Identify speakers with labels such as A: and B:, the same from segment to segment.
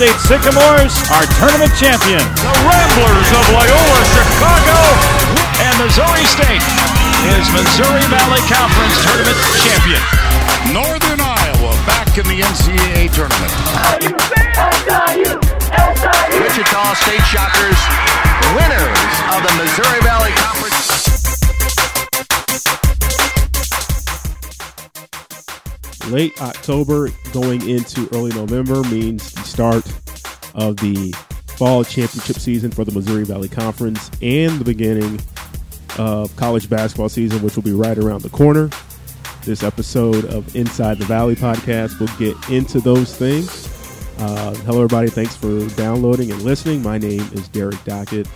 A: State Sycamores are tournament champions.
B: The Ramblers of Loyola Chicago and Missouri State is Missouri Valley Conference tournament champion.
C: Northern Iowa back in the NCAA tournament.
D: Wichita State Shockers, winners of the Missouri Valley Conference.
E: Late October going into early November means the start of the fall championship season for the Missouri Valley Conference and the beginning of college basketball season, which will be right around the corner. This episode of Inside the Valley podcast will get into those things. Uh, hello, everybody. Thanks for downloading and listening. My name is Derek Dockett,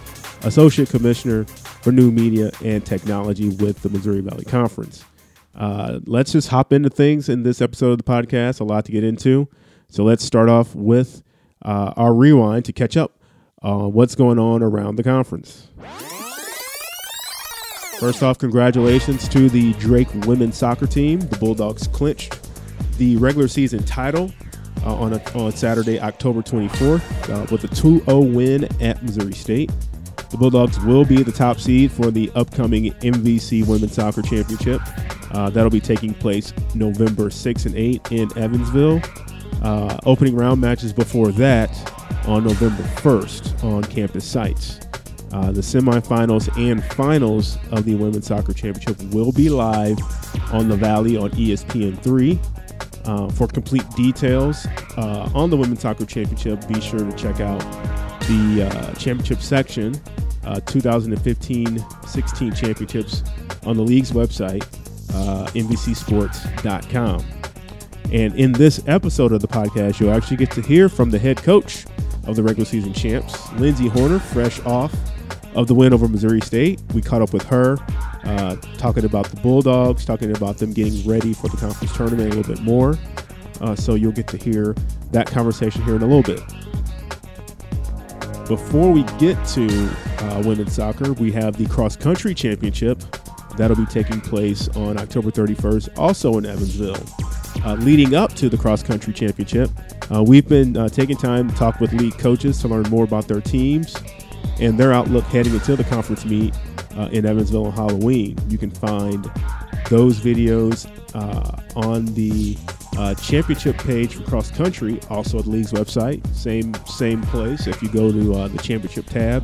E: Associate Commissioner for New Media and Technology with the Missouri Valley Conference. Uh, let's just hop into things in this episode of the podcast. A lot to get into. So let's start off with uh, our rewind to catch up on what's going on around the conference. First off, congratulations to the Drake women's soccer team. The Bulldogs clinched the regular season title uh, on, a, on Saturday, October 24th, uh, with a 2 0 win at Missouri State. The Bulldogs will be the top seed for the upcoming MVC Women's Soccer Championship. Uh, that'll be taking place November 6 and 8 in Evansville. Uh, opening round matches before that on November 1st on campus sites. Uh, the semifinals and finals of the Women's Soccer Championship will be live on the Valley on ESPN3. Uh, for complete details uh, on the Women's Soccer Championship, be sure to check out the uh, championship section, 2015-16 championships on the league's website, uh, MVCSports.com. And in this episode of the podcast, you'll actually get to hear from the head coach of the regular season champs, Lindsey Horner, fresh off of the win over Missouri State. We caught up with her, uh, talking about the Bulldogs, talking about them getting ready for the conference tournament a little bit more. Uh, so you'll get to hear that conversation here in a little bit. Before we get to uh, women's soccer, we have the cross country championship that'll be taking place on October 31st, also in Evansville. Uh, leading up to the cross country championship, uh, we've been uh, taking time to talk with league coaches to learn more about their teams and their outlook heading into the conference meet uh, in Evansville on Halloween. You can find those videos uh, on the uh, championship page for cross country, also at the league's website. Same same place. If you go to uh, the championship tab,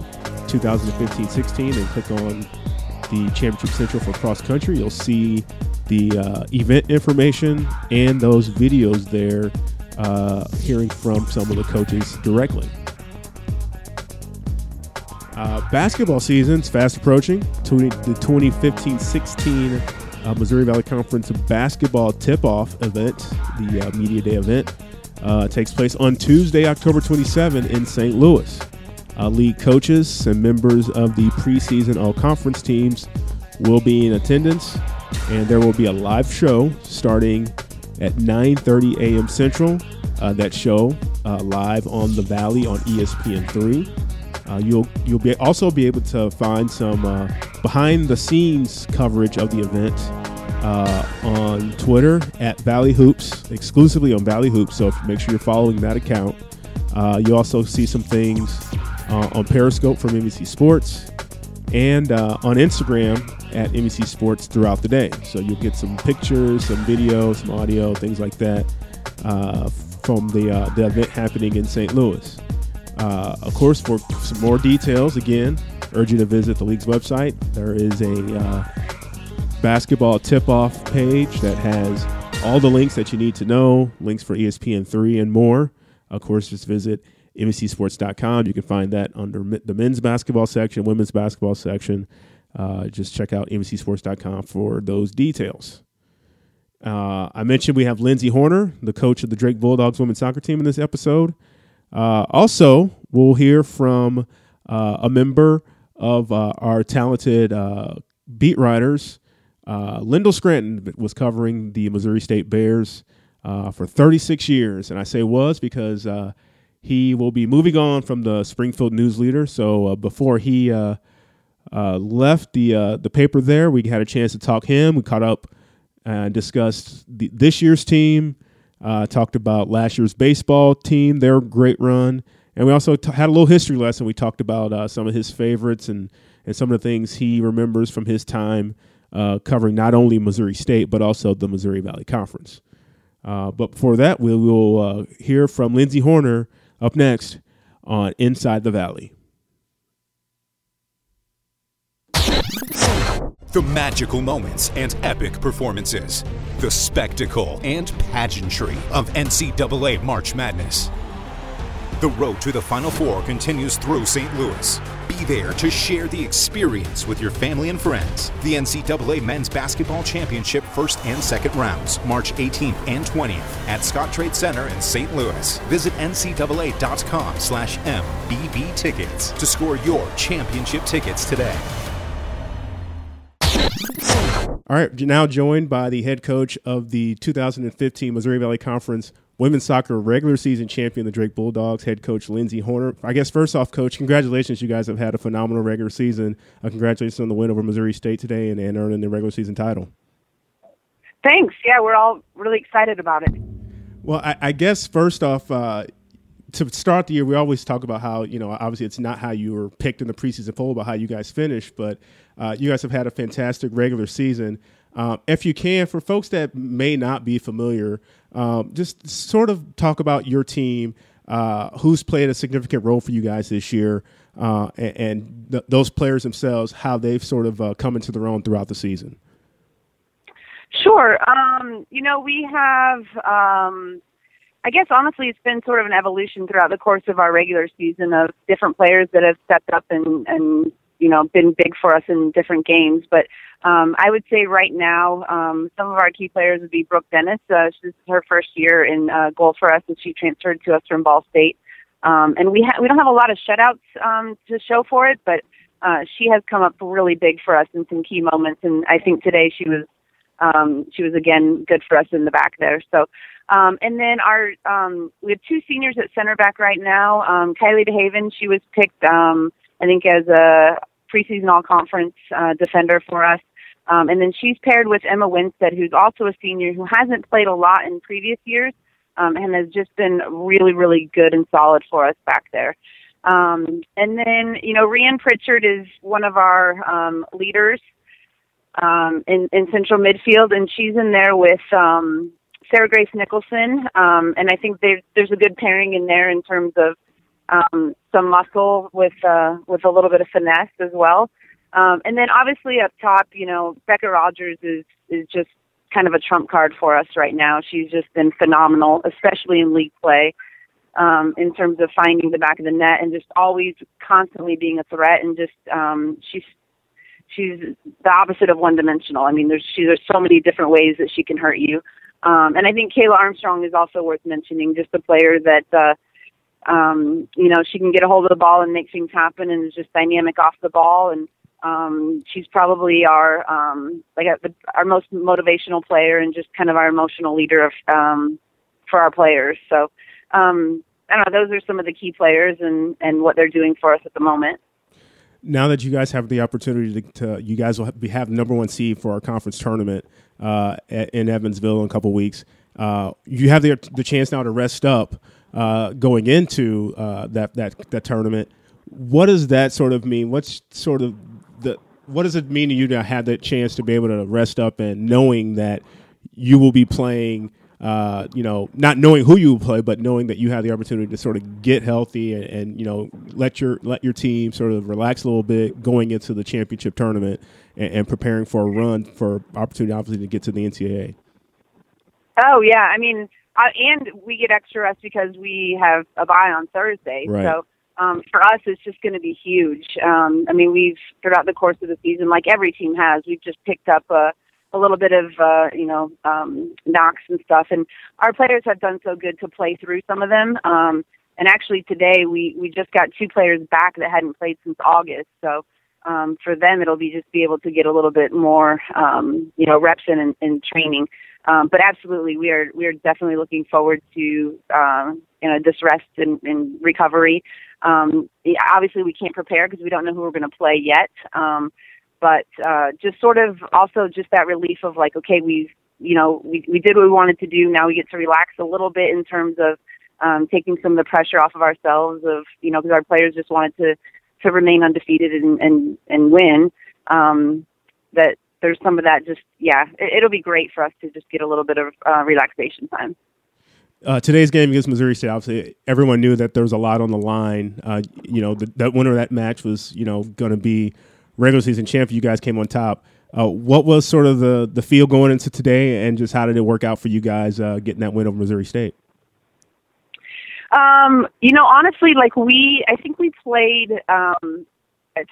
E: 2015-16, and click on the championship central for cross country, you'll see the uh, event information and those videos there. Uh, hearing from some of the coaches directly. Uh, basketball season's fast approaching. 20, the 2015-16 uh, Missouri Valley Conference basketball tip-off event, the uh, media day event, uh, takes place on Tuesday, October 27 in St. Louis. Uh, league coaches and members of the preseason all-conference teams will be in attendance, and there will be a live show starting at 9:30 a.m. Central. Uh, that show live on the Valley on ESPN3. Uh, you'll you'll be also be able to find some uh, behind the scenes coverage of the event uh, on Twitter at Valley Hoops, exclusively on Valley Hoops. So make sure you're following that account. Uh, you also see some things uh, on Periscope from MVC Sports and uh, on Instagram at MVC Sports throughout the day. So you'll get some pictures, some video, some audio, things like that from the the event happening in St. Louis. Uh, of course, for some more details, again, urge you to visit the league's website. There is a uh, basketball tip-off page that has all the links that you need to know, links for ESPN3 and more. Of course, just visit MVCSports.com. You can find that under the men's basketball section, women's basketball section. Uh, just check out MVCSports.com for those details. Uh, I mentioned we have Lindsey Horner, the coach of the Drake Bulldogs women's soccer team, in this episode. Uh, also, we'll hear from uh, a member of uh, our talented uh, beat writers. Uh, Lyndal Scranton was covering the Missouri State Bears uh, for 36 years. And I say was because he will be moving on from the Springfield News Leader. So before he left the, the paper there, we had a chance to talk him. We caught up and discussed the, this year's team. Uh, talked about last year's baseball team, their great run, and we also t- had a little history lesson. We talked about uh, some of his favorites and and some of the things he remembers from his time uh, covering not only Missouri State but also the Missouri Valley Conference. Uh, but before that, we will uh, hear from Lindsey Horner up next on Inside the Valley.
F: The magical moments and epic performances. The spectacle and pageantry of NCAA March Madness. The road to the Final Four continues through St. Louis. Be there to share the experience with your family and friends. The NCAA Men's Basketball Championship first and second rounds, March 18th and 20th at Scottrade Center in St. Louis. Visit ncaa.com slash MBB tickets to score your championship tickets today.
E: All right, now joined by the head coach of the 2015 Missouri Valley Conference women's soccer regular season champion, the Drake Bulldogs, head coach Lindsey Horner. I guess first off, coach, congratulations. You guys have had a phenomenal regular season. Uh, congratulations on the win over Missouri State today and, and earning the regular season title.
G: Thanks. Yeah, we're all really excited about it.
E: Well, I, I guess first off, uh, to start the year, we always talk about how you know obviously it's not how you were picked in the preseason poll, but how you guys finished. But uh, you guys have had a fantastic regular season. Um, if you can, for folks that may not be familiar, um, just sort of talk about your team, uh, who's played a significant role for you guys this year, uh, and, and th- those players themselves, how they've sort of uh, come into their own throughout the season.
G: Sure. Um, you know, we have, um, I guess honestly, it's been sort of an evolution throughout the course of our regular season of different players that have stepped up and, and you know, been big for us in different games. But um, I would say right now, um, some of our key players would be Brooke Dennis. Uh, this is her first year in uh, goal for us, and she transferred to us from Ball State. Um, and we ha- we don't have a lot of shutouts um, to show for it, but uh, she has come up really big for us in some key moments. And I think today she was um, she was again good for us in the back there. So. Um, and then our um, we have two seniors at center back right now. Um, Kylie DeHaven, she was picked, um, I think, as a preseason all conference uh, defender for us. Um, and then she's paired with Emma Winstead, who's also a senior who hasn't played a lot in previous years um, and has just been really, really good and solid for us back there. Um, and then, you know, Rian Pritchard is one of our um, leaders um, in, in central midfield, and she's in there with um, Sarah Grace Nicholson. Um, and I think there, there's a good pairing in there in terms of um, some muscle with uh, with a little bit of finesse as well. Um, and then obviously up top, you know, Becca Rogers is is just kind of a trump card for us right now. She's just been phenomenal, especially in league play, um, in terms of finding the back of the net and just always constantly being a threat. And just um, she's she's the opposite of one dimensional. I mean, there's she, there's so many different ways that she can hurt you. Um, and I think Kayla Armstrong is also worth mentioning, just a player that. Uh, um, you know, she can get a hold of the ball and make things happen and is just dynamic off the ball and um, she's probably our um, like a, the, our most motivational player and just kind of our emotional leader of um, for our players. So um, I don't know. Those are some of the key players and and what they're doing for us at the moment.
E: Now that you guys have the opportunity to, to you guys will have, have number one seed for our conference tournament uh, in Evansville in a couple weeks. Uh, you have the the chance now to rest up uh, going into uh, that that that tournament. What does that sort of mean? What's sort of the what does it mean to you to have that chance to be able to rest up and knowing that you will be playing uh, you know, not knowing who you will play, but knowing that you have the opportunity to sort of get healthy and, and, you know let your let your team sort of relax a little bit going into the championship tournament and, and preparing for a run for opportunity, obviously, to get to the NCAA.
G: Oh yeah, I mean, uh, and we get extra rest because we have a bye on Thursday,
E: right.
G: so um, for us, it's just going to be huge. Um, I mean, we've throughout the course of the season, like every team has, we've just picked up a, a little bit of uh, you know um, knocks and stuff, and our players have done so good to play through some of them. Um, and actually, today we we just got two players back that hadn't played since August, so. Um, for them, it'll be just be able to get a little bit more, um, you know, reps in, in, in training. Um, but absolutely, we are we are definitely looking forward to um, you know this rest and, and recovery. Um, obviously, we can't prepare because we don't know who we're going to play yet. Um, but uh, just sort of also just that relief of like, okay, we've you know, we we did what we wanted to do. Now we get to relax a little bit in terms of um, taking some of the pressure off of ourselves. Of you know, because our players just wanted to to remain undefeated and and and win. Um, that there's some of that. Just yeah, it, it'll be great for us to just get a little bit of uh, relaxation time.
E: Uh, today's game against Missouri State, obviously, everyone knew that there was a lot on the line. Uh, you know, the, that winner of that match was, you know, going to be regular season champion. You guys came on top. Uh, what was sort of the the feel going into today, and just how did it work out for you guys uh, getting that win over Missouri State?
G: Um, you know, honestly, like we, I think we played, um,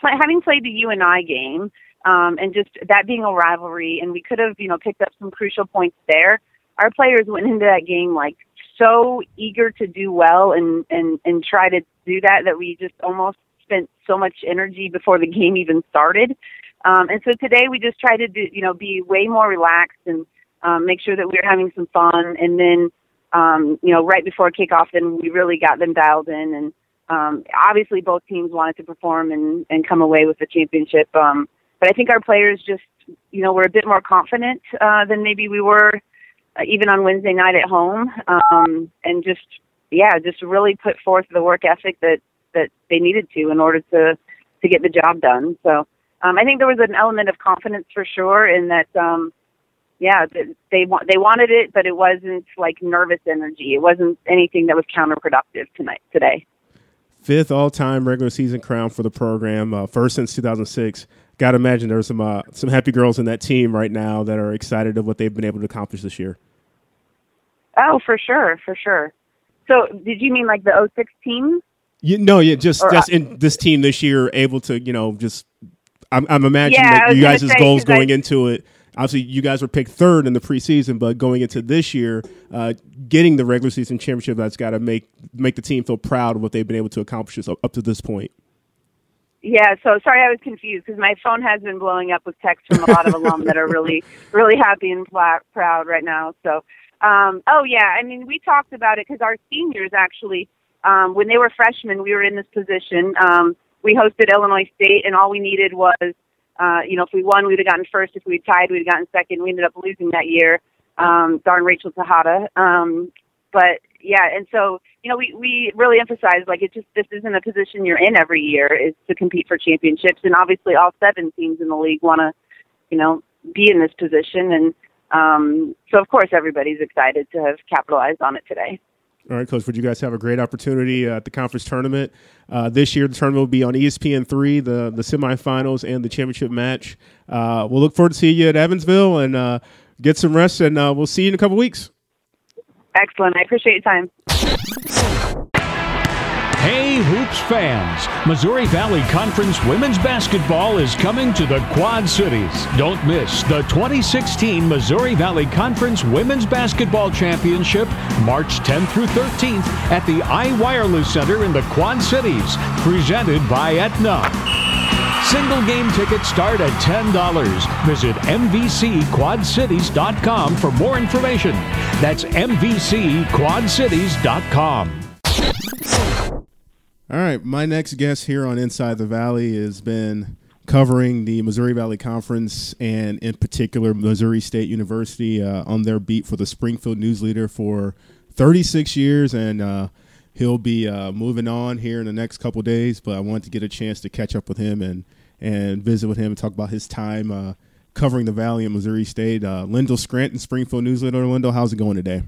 G: having played the UNI game, um, and just that being a rivalry, and we could have, you know, picked up some crucial points there. Our players went into that game like so eager to do well and and and try to do that that we just almost spent so much energy before the game even started. Um, and so today we just try to do, you know, be way more relaxed and um, make sure that we we're having some fun. And then, um, you know, right before kickoff, then we really got them dialed in. And um, obviously, both teams wanted to perform and and come away with the championship. Um, but I think our players just, you know, were a bit more confident uh, than maybe we were uh, even on Wednesday night at home, um, and just yeah, just really put forth the work ethic that that they needed to in order to to get the job done. So um, I think there was an element of confidence for sure in that. Um, yeah, they want they wanted it, but it wasn't like nervous energy. It wasn't anything that was counterproductive tonight today.
E: Fifth all-time regular season crown for the program, uh, first since 2006 got to imagine there's some uh, some happy girls in that team right now that are excited of what they've been able to accomplish this year.
G: Oh, for sure, for sure. So, did you mean like the 06 team?
E: You, no, yeah, just or, just in this team this year, able to you know just I'm, I'm imagining
G: yeah,
E: that you guys' goals going
G: I,
E: into it. Obviously, you guys were picked third in the preseason, but going into this year, uh, getting the regular season championship, that's got to make make the team feel proud of what they've been able to accomplish up to this point.
G: Yeah, so sorry I was confused because my phone has been blowing up with texts from a lot of alum that are really, really happy and pl- proud right now. So, um, oh yeah, I mean we talked about it because our seniors actually, um, when they were freshmen, we were in this position. Um, we hosted Illinois State, and all we needed was, uh, you know, if we won, we'd have gotten first. If we'd tied, we'd have gotten second. We ended up losing that year. Um, darn Rachel Tejada. Um, but yeah, and so you know, we we really emphasize like it just this isn't a position you're in every year is to compete for championships, and obviously all seven teams in the league want to, you know, be in this position, and um, so of course everybody's excited to have capitalized on it today.
E: All right, Coach, would you guys have a great opportunity at the conference tournament uh, this year? The tournament will be on ESPN three, the the semifinals and the championship match. Uh, we'll look forward to seeing you at Evansville and uh, get some rest, and uh, we'll see you in a couple weeks.
G: Excellent. I appreciate your time.
B: Hey, Hoops fans! Missouri Valley Conference women's basketball is coming to the Quad Cities. Don't miss the 2016 Missouri Valley Conference Women's Basketball Championship, March 10th through 13th at the iWireless Center in the Quad Cities, presented by Aetna. Single game tickets start at $10. Visit MVCQuadCities.com for more information. That's MVCQuadCities.com.
E: All right, my next guest here on Inside the Valley has been covering the Missouri Valley Conference and, in particular, Missouri State University uh, on their beat for the Springfield News Leader for 36 years, and uh, he'll be uh, moving on here in the next couple days. But I wanted to get a chance to catch up with him and and visit with him and talk about his time uh, covering the Valley and Missouri State. Uh, Lyndal Scranton, Springfield News Leader. Lyndal, how's it going today?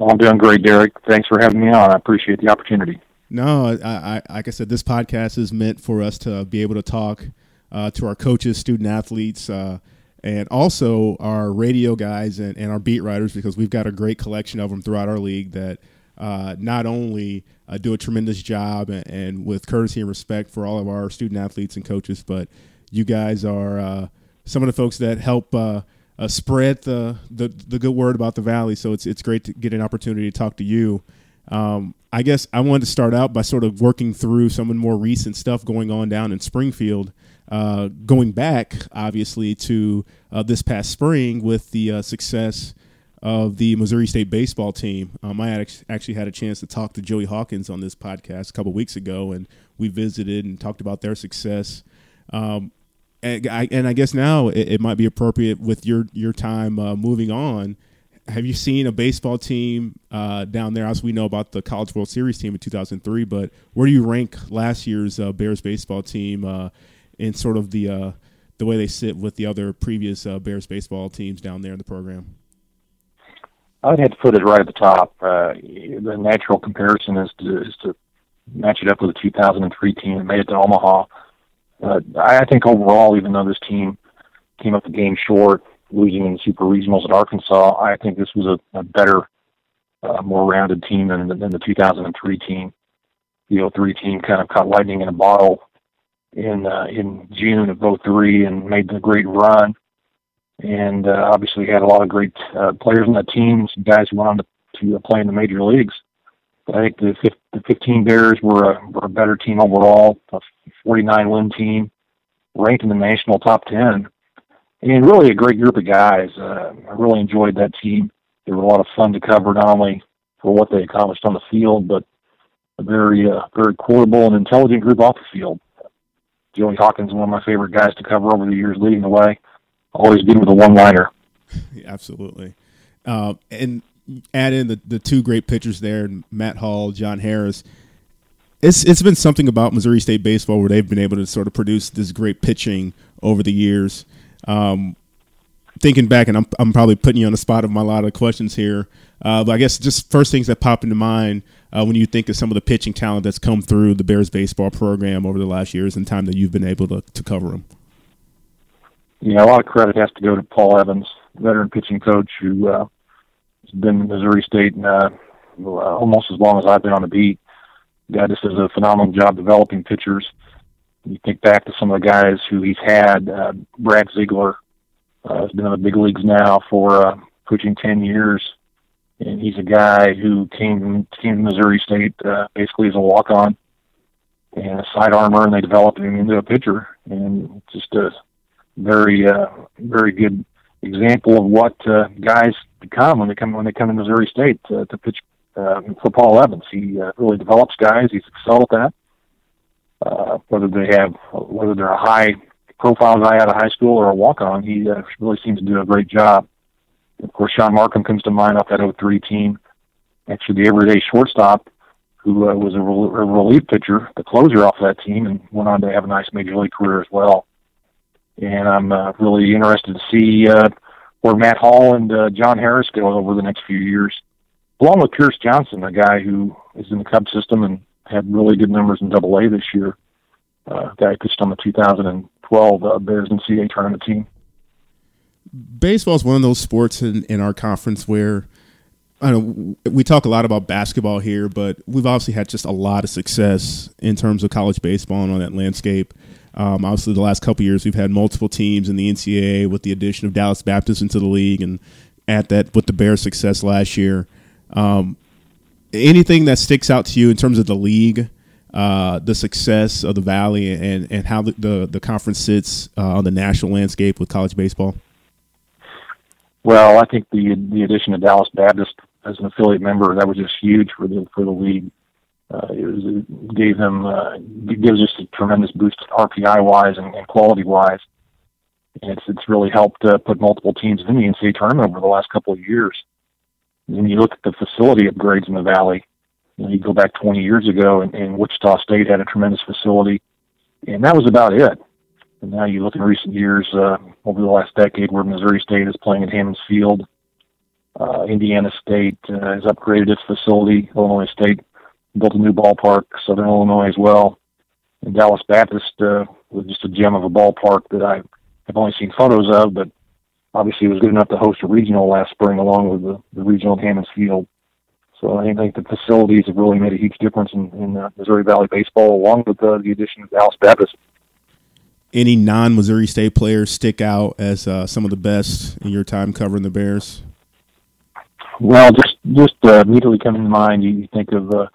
H: I'm doing great, Derek. Thanks for having me on. I appreciate the opportunity.
E: No, I, I, like I said, this podcast is meant for us to be able to talk uh, to our coaches, student athletes, uh, and also our radio guys and, and, our beat writers because we've got a great collection of them throughout our league that uh, not only uh, do a tremendous job and, and, with courtesy and respect for all of our student athletes and coaches, but you guys are uh, some of the folks that help uh, spread the, the, the good word about the valley. So it's it's great to get an opportunity to talk to you. Um, I guess I wanted to start out by sort of working through some of the more recent stuff going on down in Springfield, uh, going back obviously to uh, this past spring with the uh, success of the Missouri State baseball team. Um, I actually had a chance to talk to Joey Hawkins on this podcast a couple weeks ago, and we visited and talked about their success. Um, and I, and I guess now it, it, might be appropriate with your your time uh, moving on. Have you seen a baseball team uh, down there? As we know about the College World Series team in 2003, but where do you rank last year's uh, Bears baseball team uh, in sort of the uh, the way they sit with the other previous uh, Bears baseball teams down there in the program?
H: I'd have to put it right at the top. the natural comparison is to, is to match it up with the 2003 team that made it to Omaha. Uh, I think overall, even though this team came up the game short, losing in the super regionals at Arkansas, I think this was a, a better, uh, more rounded team than, than the 2003 team. The 03 team kind of caught lightning in a bottle in uh, in June of 03 and made the great run. And uh, obviously had a lot of great uh, players on that team, some guys who went on to, to uh, play in the major leagues. I think the, the 15 Bears were a, were a better team overall, a 49 win team, ranked in the national top 10, and really a great group of guys. Uh, I really enjoyed that team. They were a lot of fun to cover, not only for what they accomplished on the field, but a very uh, very quotable and intelligent group off the field. Joey Hawkins, one of my favorite guys to cover over the years, leading the way. Always good with a one-liner.
E: Absolutely. Uh, and add in the, the two great pitchers there, Matt Hall, Jon Harris. It's it's been something about Missouri State baseball where they've been able to sort of produce this great pitching over the years. Um, thinking back, and I'm I'm probably putting you on the spot of my lot of questions here, uh, but I guess just first things that pop into mind uh, when you think of some of the pitching talent that's come through the Bears baseball program over the last years and time that you've been able to to cover them.
H: Yeah, a lot of credit has to go to Paul Evans, veteran pitching coach, who uh, has been in Missouri State uh, almost as long as I've been on the beat. Guy just does a phenomenal job developing pitchers. You think back to some of the guys who he's had. Uh, Brad Ziegler uh, has been in the big leagues now for uh, pushing 10 years, and he's a guy who came came to Missouri State uh, basically as a walk on and a side armor, and they developed him into a pitcher, and just a very uh, very good example of what uh, guys become when they come when they come to Missouri State to, to pitch uh, for Paul Evans. He uh, really develops guys. He's excelled at that. Uh, whether they have whether they're a high profile guy out of high school or a walk on, he uh, really seems to do a great job. Of course, Shaun Marcum comes to mind off that 03 team. Actually, the everyday shortstop who uh, was a, rel- a relief pitcher, the closer off that team, and went on to have a nice major league career as well and I'm uh, really interested to see uh, where Matt Hall and uh, Jon Harris go over the next few years, along with Pierce Johnson, a guy who is in the Cub system and had really good numbers in Double A this year. Uh, guy pitched on the 2012 uh, Bears CA tournament team.
E: Baseball is one of those sports in, in our conference where I know we talk a lot about basketball here, but we've obviously had just a lot of success in terms of college baseball and on that landscape. Um, obviously, the last couple years we've had multiple teams in the NCAA with the addition of Dallas Baptist into the league, and at that with the Bears' success last year. Um, anything that sticks out to you in terms of the league, uh, the success of the Valley, and and how the the, the conference sits uh, on the national landscape with college baseball?
H: Well, I think the the addition of Dallas Baptist as an affiliate member that was just huge for the for the league uh, it, was, it gave them uh, gives us a tremendous boost RPI wise and, and quality wise. And it's it's really helped uh, put multiple teams in the NCAA tournament over the last couple of years. When you look at the facility upgrades in the Valley, you, know, you go back 20 years ago, and, and Wichita State had a tremendous facility, and that was about it. And now you look in recent years, uh, over the last decade, where Missouri State is playing at Hammons Field, uh, Indiana State uh, has upgraded its facility. Illinois State built a new ballpark, Southern Illinois as well. And Dallas Baptist uh, was just a gem of a ballpark that I have only seen photos of, but obviously it was good enough to host a regional last spring along with the, the regional at Hammons Field. So I think the facilities have really made a huge difference in, in uh, Missouri Valley baseball, along with uh, the addition of Dallas Baptist.
E: Any non-Missouri State players stick out as uh, some of the best in your time covering the Bears?
H: Well, just just uh, immediately coming to mind, you think of uh,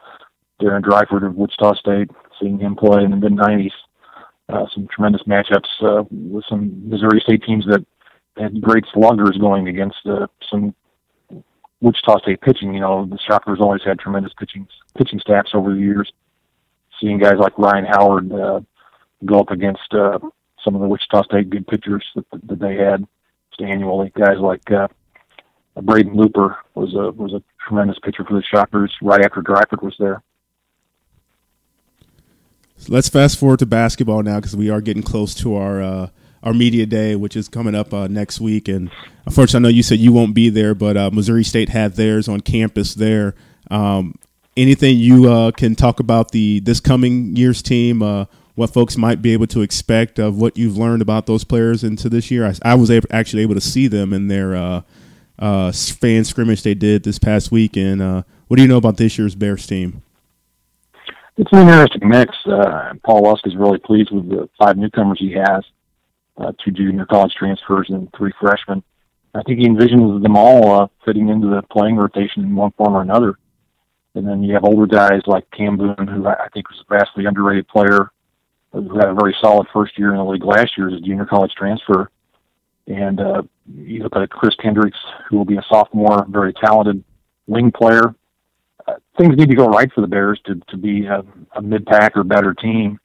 H: Darren Dreifort of Wichita State, seeing him play in the mid '90s. Uh, some tremendous matchups uh, with some Missouri State teams that had great sluggers going against uh, some Wichita State pitching. You know, the Shockers always had tremendous pitching pitching staffs over the years. Seeing guys like Ryan Howard uh, go up against uh, some of the Wichita State good pitchers that, that they had annually. Guys like uh, Braden Looper was a was a tremendous pitcher for the Shockers right after Dreifort was there.
E: So let's fast forward to basketball now because we are getting close to our uh, our media day, which is coming up uh, next week. And unfortunately, I know you said you won't be there, but uh, Missouri State had theirs on campus there. Um, anything you uh, can talk about the this coming year's team? Uh, what folks might be able to expect of what you've learned about those players into this year? I, I was actually able to see them in their uh, fan scrimmage they did this past week. And what do you know about this year's Bears team?
H: It's an interesting mix. Paul Lusk is really pleased with the five newcomers he has uh, two junior college transfers and three freshmen. I think he envisions them all uh, fitting into the playing rotation in one form or another. And then you have older guys like Cam Boone, who I think was a vastly underrated player, who had a very solid first year in the league last year as a junior college transfer. And uh, you look at Chris Kendricks, who will be a sophomore, very talented wing player. Uh, things need to go right for the Bears to, to be a, a mid-pack or better team.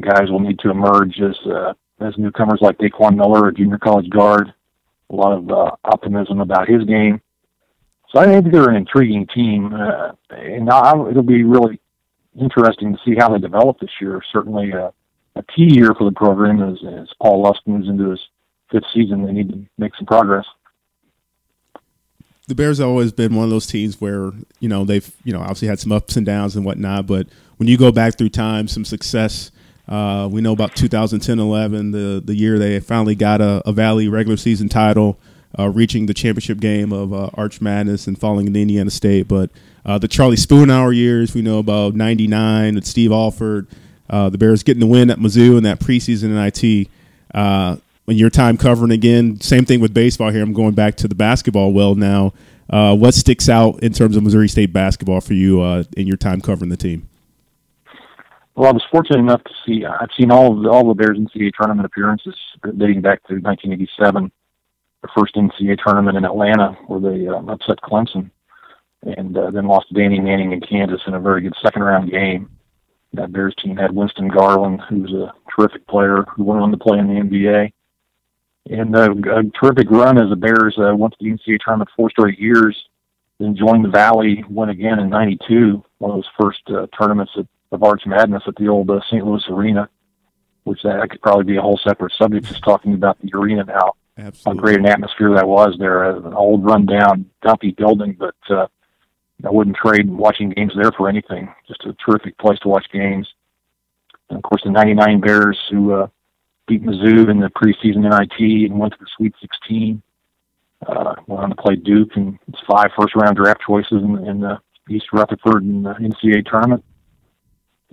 H: guys will need to emerge as uh, as newcomers like Dequon Miller, a junior college guard. A lot of uh, optimism about his game. So I think they're an intriguing team, uh, and now it'll be really interesting to see how they develop this year. Certainly a, a key year for the program as, as Paul Lusk moves into his fifth season. They need to make some progress.
E: The Bears have always been one of those teams where you know they've you know obviously had some ups and downs and whatnot, but when you go back through time, some success uh, we know about 2010-11, the the year they finally got a, a Valley regular season title, uh, reaching the championship game of uh, Arch Madness and falling into Indiana State. But uh, the Charlie Spoonhour years, we know about '99 with Steve Alford, uh, the Bears getting the win at Mizzou in that preseason NIT. Uh, when your time covering again, same thing with baseball here. I'm going back to the basketball well now. what sticks out in terms of Missouri State basketball for you in your time covering the team?
H: Well, I was fortunate enough to see. I've seen all of the, all the Bears NCAA tournament appearances dating back to 1987, the first NCAA tournament in Atlanta, where they uh, upset Clemson, and uh, then lost to Danny Manning in Kansas in a very good second round game. That Bears team had Winston Garland, who's a terrific player who went on to play in the NBA, and uh, a terrific run as the Bears uh, went to the NCAA tournament four straight years. Then joined the Valley, went again in '92, one of those first uh, tournaments that of Arch Madness at the old uh, St. Louis Arena, which that could probably be a whole separate subject, just talking about the arena now.
E: Absolutely.
H: How great an atmosphere that was there. Uh, an old, rundown, dumpy building, but uh, I wouldn't trade watching games there for anything. Just a terrific place to watch games. And of course, the '99 Bears, who uh, beat Mizzou in the preseason NIT and went to the Sweet 16. Uh, went on to play Duke and five first round draft choices in, in the East Rutherford and the NCAA tournament.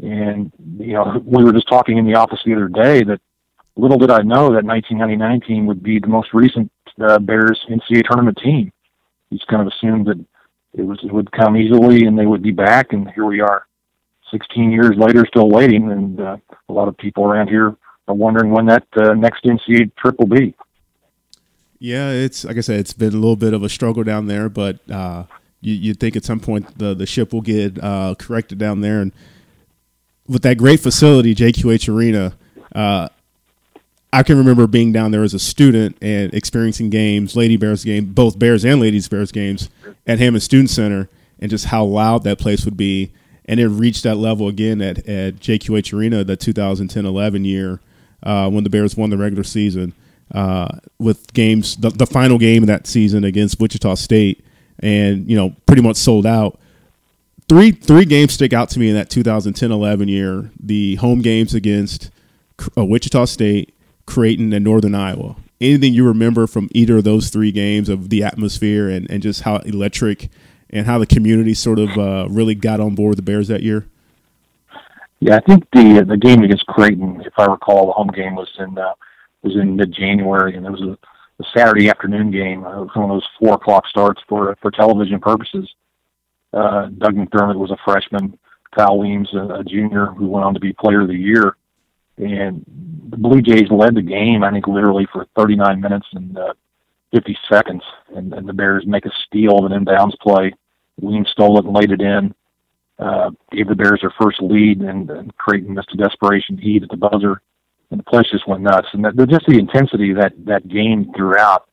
H: And you know, we were just talking in the office the other day that little did I know that 1999 team would be the most recent uh, Bears NCAA tournament team. He just kind of assumed that it was it would come easily and they would be back, and here we are, 16 years later, still waiting. And uh, a lot of people around here are wondering when that uh, next NCAA trip will be.
E: Yeah, it's like I said, it's been a little bit of a struggle down there, but uh, you, you'd think at some point the the ship will get uh, corrected down there and with that great facility, JQH Arena, uh, I can remember being down there as a student and experiencing games, Lady Bears game, both Bears and Ladies Bears games at Hammons Student Center, and just how loud that place would be. And it reached that level again at, at JQH Arena the 2010-11 year uh, when the Bears won the regular season uh, with games, the, the final game of that season against Wichita State, and you know pretty much sold out three three games stick out to me in that 2010-11 year. The home games against uh, Wichita State, Creighton, and Northern Iowa. Anything you remember from either of those three games of the atmosphere and, and just how electric and how the community sort of uh, really got on board the Bears that year?
H: Yeah, I think the the game against Creighton, if I recall, the home game was in uh, was in mid January, and it was a, a Saturday afternoon game. Uh, it was one of those four o'clock starts for for television purposes uh, Doug McDermott was a freshman. Kyle Weems, a, a junior, who went on to be Player of the Year. And the Blue Jays led the game, I think, literally for 39 minutes and uh, 50 seconds. And, and the Bears make a steal of an inbounds play. Weems stole it and laid it in. Uh, gave the Bears their first lead, and, and Creighton missed a desperation heat at the buzzer. and the place just went nuts. And that, just the intensity that that game throughout.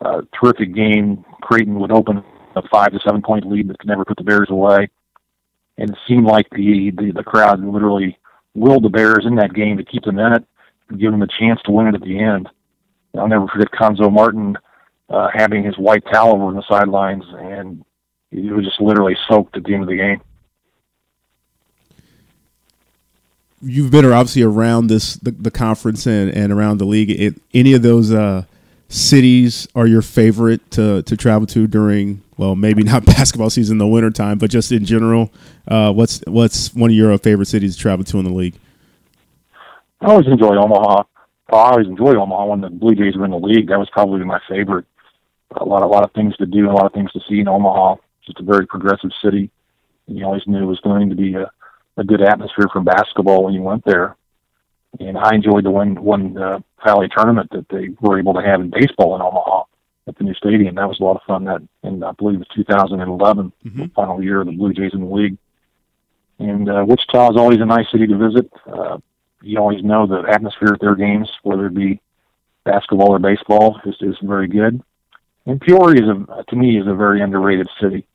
H: Uh, terrific game. Creighton would open a five to seven point lead that could never put the Bears away, and it seemed like the the, the crowd literally willed the Bears in that game to keep them in it and give them a chance to win it at the end. I'll never forget Cuonzo Martin uh, having his white towel over on the sidelines, and he was just literally soaked at the end of the game.
E: You've been obviously around this the, the conference and, and around the league. It, any of those uh, cities are your favorite to, to travel to during well maybe not basketball season in the wintertime but just in general? Uh, what's what's one of your favorite cities to travel to in the league?
H: I always enjoy omaha. I always enjoyed omaha when the blue jays were in the league. That was probably my favorite. A lot a lot of things to do a lot of things to see in omaha. Just a very progressive city. And you always knew it was going to be a, a good atmosphere for basketball when you went there and I enjoyed the one one uh, Valley tournament that they were able to have in baseball in Omaha at the new stadium. That was a lot of fun. That and I believe it was 2011, mm-hmm. the final year of the Blue Jays in the league. And uh, Wichita is always a nice city to visit. Uh, you always know the atmosphere at their games, whether it be basketball or baseball, is, is very good. And Peoria is a, to me is a very underrated city.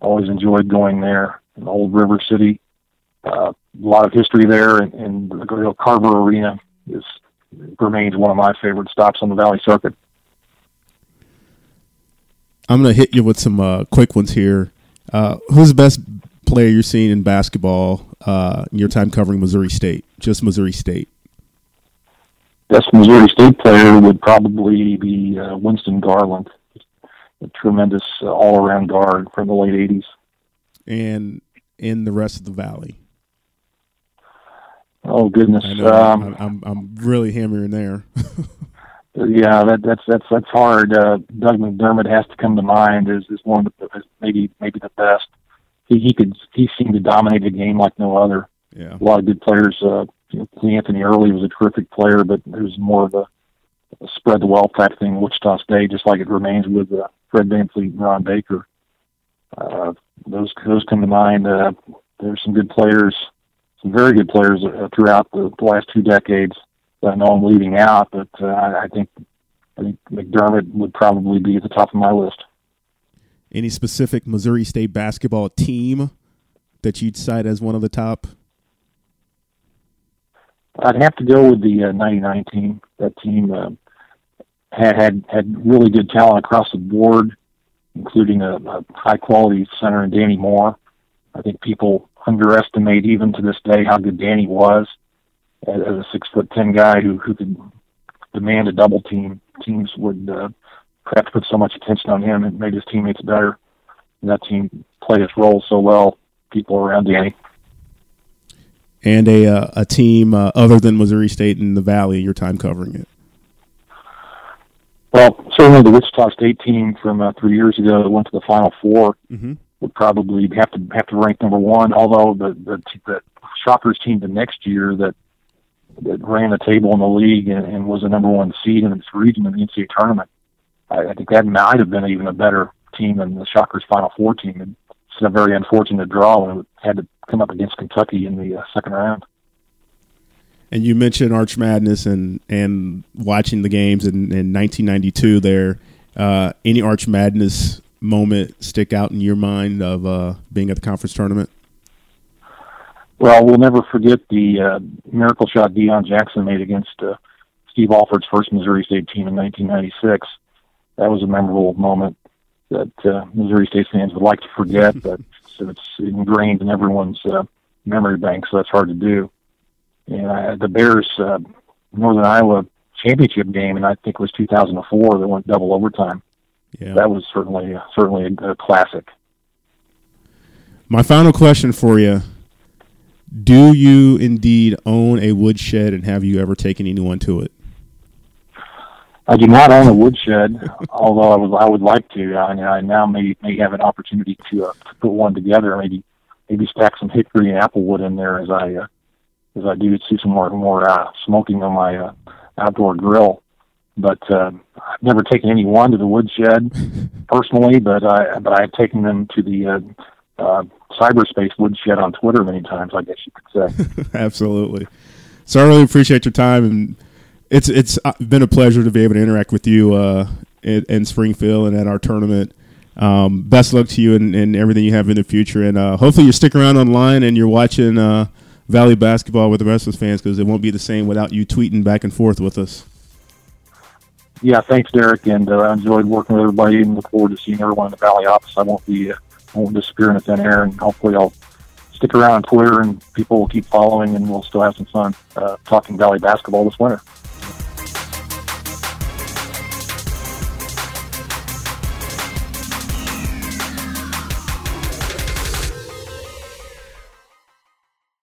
H: Always enjoyed going there. An old river city, a lot of history there, and, and the Carver Arena is remains one of my favorite stops on the Valley Circuit.
E: I'm going to hit you with some uh, quick ones here. Uh, who's the best player you're seeing in basketball uh, in your time covering Missouri State? Just Missouri State.
H: Best Missouri State player would probably be uh, Winston Garland, a tremendous uh, all-around guard from the late '80s.
E: And in the rest of the Valley.
H: Oh goodness, i
E: um, I'm I'm I'm really hammering there.
H: yeah, that, that's that's that's hard. Uh, Doug McDermott has to come to mind as is one of the maybe maybe the best. He he could he seemed to dominate the game like no other.
E: Yeah,
H: a lot of good players. Uh, you know, Anthony Early was a terrific player, but it was more of a, a spread the wealth type thing. Wichita State, just like it remains with uh, Fred VanVleet and Ron Baker. Uh, those those come to mind. Uh, there's some good players some very good players uh, throughout the, the last two decades. I know I'm leaving out, but uh, I think I think McDermott would probably be at the top of my list.
E: Any specific Missouri State basketball team that you'd cite as one of the top?
H: I'd have to go with the uh, '99 team. That team uh, had had had really good talent across the board, including a, a high quality center in Danny Moore. I think people underestimate even to this day how good Danny was as, as a six foot ten guy who who could demand a double team. Teams would uh, perhaps put so much attention on him and made his teammates better. And that team played its role so well. People around Danny.
E: And a uh, a team uh, other than Missouri State in the Valley. Your time covering it.
H: Well, certainly the Wichita State team from uh, three years ago that went to the Final 4
E: mm-hmm
H: would probably have to have to rank number one. Although the the, the Shockers team the next year that that ran the table in the league and, and was a number one seed in its region in the NCAA tournament, I, I think that might have been even a better team than the Shockers Final Four team. It's a very unfortunate draw when it had to come up against Kentucky in the uh, second round.
E: And you mentioned Arch Madness and and watching the games in, in 1992. There, uh, any Arch Madness moment stick out in your mind of uh, being at the conference tournament?
H: Well, we'll never forget the uh, miracle shot Deon Jackson made against uh, Steve Alford's first Missouri State team in 1996. That was a memorable moment that uh, Missouri State fans would like to forget, but so it's ingrained in everyone's uh, memory bank, so that's hard to do. And uh, the Bears uh, Northern Iowa championship game, and I think it was 2004, that went double overtime yeah. that was certainly certainly a, classic.
E: My final question for you: Do you indeed own a woodshed, and have you ever taken anyone to it?
H: I do not own a woodshed, although I would I would like to. I, I now may may have an opportunity to, uh, to put one together. Maybe maybe stack some hickory and applewood in there as I uh, as I do see some more more uh, smoking on my uh, outdoor grill but uh, I've never taken any one to the woodshed personally, but I but I've taken them to the uh, uh, cyberspace woodshed on Twitter many times. I guess you could say.
E: Absolutely. So I really appreciate your time, and it's it's uh, been a pleasure to be able to interact with you uh, in, in Springfield and at our tournament. Um, best luck to you and, and everything you have in the future, and uh, hopefully you stick around online and you're watching uh, Valley basketball with the rest of us fans because it won't be the same without you tweeting back and forth with us.
H: Yeah, thanks, Derek, and uh, I enjoyed working with everybody, and look forward to seeing everyone in the Valley office. I won't be, uh, won't disappear in thin air, and hopefully I'll stick around on Twitter, and people will keep following, and we'll still have some fun uh, talking Valley basketball this winter.